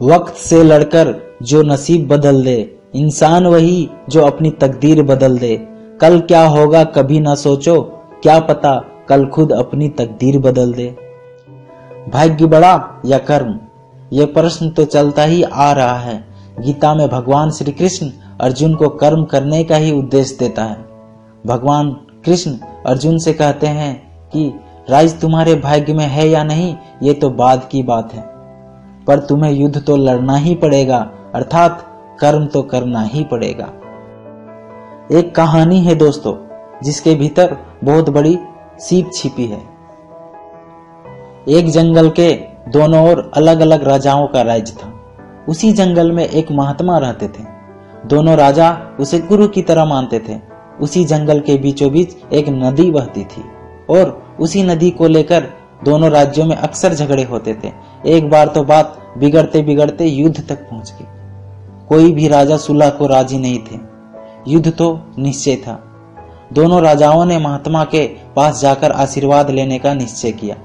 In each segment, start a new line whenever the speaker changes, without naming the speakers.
वक्त से लड़कर जो नसीब बदल दे, इंसान वही जो अपनी तकदीर बदल दे। कल क्या होगा कभी ना सोचो, क्या पता कल खुद अपनी तकदीर बदल दे। भाग्य बड़ा या कर्म, ये प्रश्न तो चलता ही आ रहा है। गीता में भगवान श्री कृष्ण अर्जुन को कर्म करने का ही उद्देश्य देता है। भगवान कृष्ण अर्जुन से कहते हैं कि राज तुम्हारे भाग्य में है या नहीं, ये तो बाद की बात है। पर तुम्हें युद्ध तो लड़ना ही पड़ेगा, अर्थात कर्म तो करना ही पड़ेगा। एक कहानी है दोस्तों, जिसके भीतर बहुत बड़ी सीप छिपी है। एक जंगल के दोनों ओर अलग अलग राजाओं का राज्य था। उसी जंगल में एक महात्मा रहते थे। दोनों राजा उसे गुरु की तरह मानते थे। उसी जंगल के बीचों बीच एक नदी बहती थी और उसी नदी को लेकर दोनों राज्यों में अक्सर झगड़े होते थे। एक बार तो बात बिगड़ते बिगड़ते युद्ध तक पहुँच गई। कोई भी राजा सुलह को राज़ी नहीं थे। युद्ध तो निश्चय था। दोनों राजाओं ने महात्मा के पास जाकर आशीर्वाद लेने का निश्चय किया।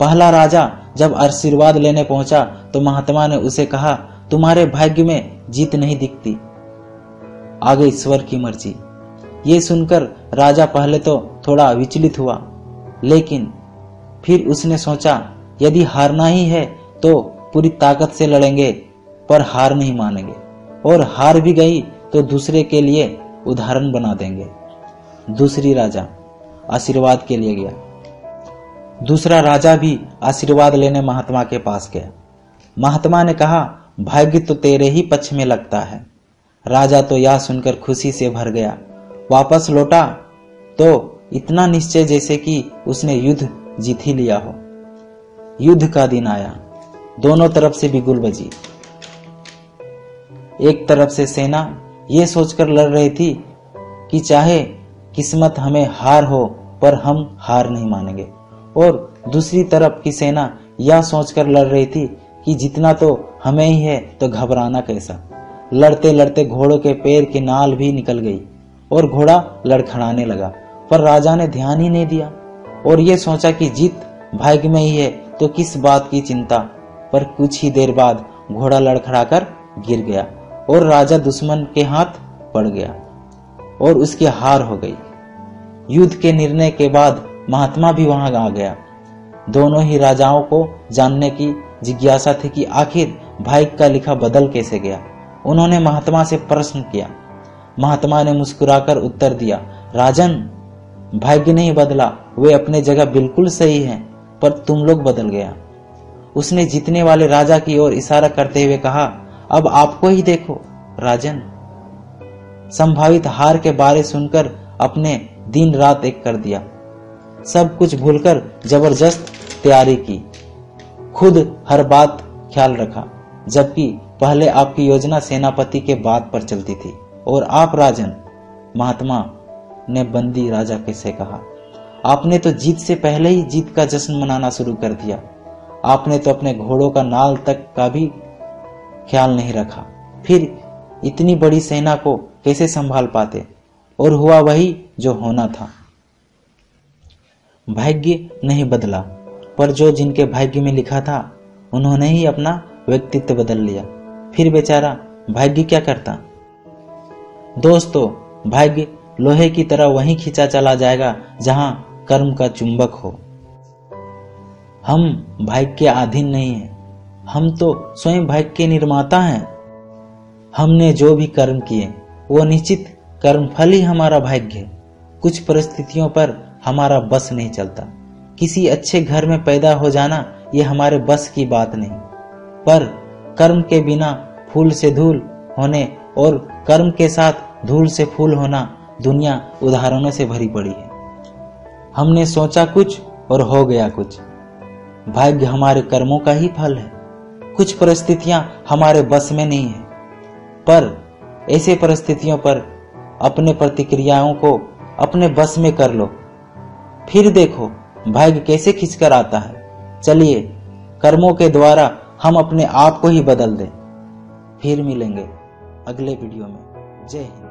पहला राजा जब आशीर्वाद लेने पहुँचा तो महात्मा ने उसे कहा, तुम्हारे भाग्य में जीत नहीं दिखती। आगे ईश्वर की मर्ज़ी। ये सुनकर राजा पहले तो थोड़ा विचलित हुआ, लेकिन फिर उसने सोचा, यदि हारना ही है तो पूरी ताकत से लड़ेंगे, पर हार नहीं मानेंगे। और हार भी गई तो दूसरे के लिए उदाहरण बना देंगे। दूसरी राजा आशीर्वाद के लिए गया। दूसरा राजा भी आशीर्वाद लेने महात्मा के पास गया। महात्मा ने कहा, भाग्य तो तेरे ही पक्ष में लगता है। राजा तो यह सुनकर खुशी से भर गया। वापस लौटा तो इतना निश्चय जैसे कि उसने युद्ध जीत ही लिया हो। युद्ध का दिन आया। दोनों तरफ़ से बिगुल बजी एक तरफ़ से सेना ये सोचकर लड़ रही थी कि चाहे किस्मत हमें हार हो, पर हम हार नहीं मानेंगे। और दूसरी तरफ़ की सेना यह सोचकर लड़ रही थी कि जितना तो हमें ही है तो घबराना कैसा? लड़ते लड़ते घोड़ों के पैर की नाल भी निकल गई और घोड़ा लड़खड़ाने लगा, पर राजा ने ध्यान ही नहीं दिया। और ये सोचा कि जीत भाग्य में ही है तो किस बात की चिंता? पर कुछ ही देर बाद घोड़ा लड़खड़ाकर गिर गया और राजा दुश्मन के हाथ पड़ गया और उसकी हार हो गई। युद्ध के निर्णय के बाद महात्मा भी वहाँ आ गया। दोनों ही राजाओं को जानने की जिज्ञासा थी कि आखिर भाई का लिखा बदल कैसे गया। उन्होंने महात्मा से प्रश्न किया। महात्मा ने मुस्कुराकर उत्तर दिया, राजन भाग्य नहीं बदला, वे अपने जगह बिल्कुल सही हैं, पर तुम लोग बदल गया। उसने जीतने वाले राजा की ओर इशारा करते हुए कहा, अब आपको ही देखो, राजन। संभावित हार के बारे सुनकर अपने दिन रात एक कर दिया। सब कुछ भूलकर ज़बरदस्त तैयारी की। खुद हर बात ख्याल रखा, जबकि पहले आपकी योजना सेनापति के बात पर चलती थी। और आप, राजन, महात्मा ने बंदी राजा कैसे कहा, आपने तो जीत से पहले ही जीत का जश्न मनाना शुरू कर दिया। आपने तो अपने घोड़ों का नाल तक का भी ख्याल नहीं रखा। फिर इतनी बड़ी सेना को कैसे संभाल पाते? और हुआ वही जो होना था। भाग्य नहीं बदला, पर जो जिनके भाग्य में लिखा था, उन्होंने ही अपना व्यक्तित्व बदल लिया। फिर बेचारा, भाग्य क्या करता? दोस्तों, भाग्य लोहे की तरह वहीं खींचा चला जाएगा, जहाँ कर्म का चुंबक हो। हम भाग्य के अधीन नहीं है। हम तो स्वयं भाग्य के निर्माता हैं। हमने जो भी कर्म किए, वो निश्चित कर्म फल ही हमारा भाग्य कुछ परिस्थितियों पर हमारा बस नहीं चलता। किसी अच्छे घर में पैदा हो जाना, ये हमारे बस की बात नहीं। पर कर्म के बिना फूल से धूल होने और कर्म के साथ धूल से फूल होना दुनिया उदाहरणों से भरी पड़ी है। हमने सोचा कुछ और हो गया कुछ। भाग्य हमारे कर्मों का ही फल है। कुछ परिस्थितियाँ हमारे बस में नहीं है। पर ऐसे परिस्थितियों पर अपने प्रतिक्रियाओं को अपने बस में कर लो। फिर देखो, भाग्य कैसे खिंचकर आता है। चलिए, कर्मों के द्वारा हम अपने आप को ही बदल दें। फिर मिलेंगे अगले वीडियो में। जय हिंद।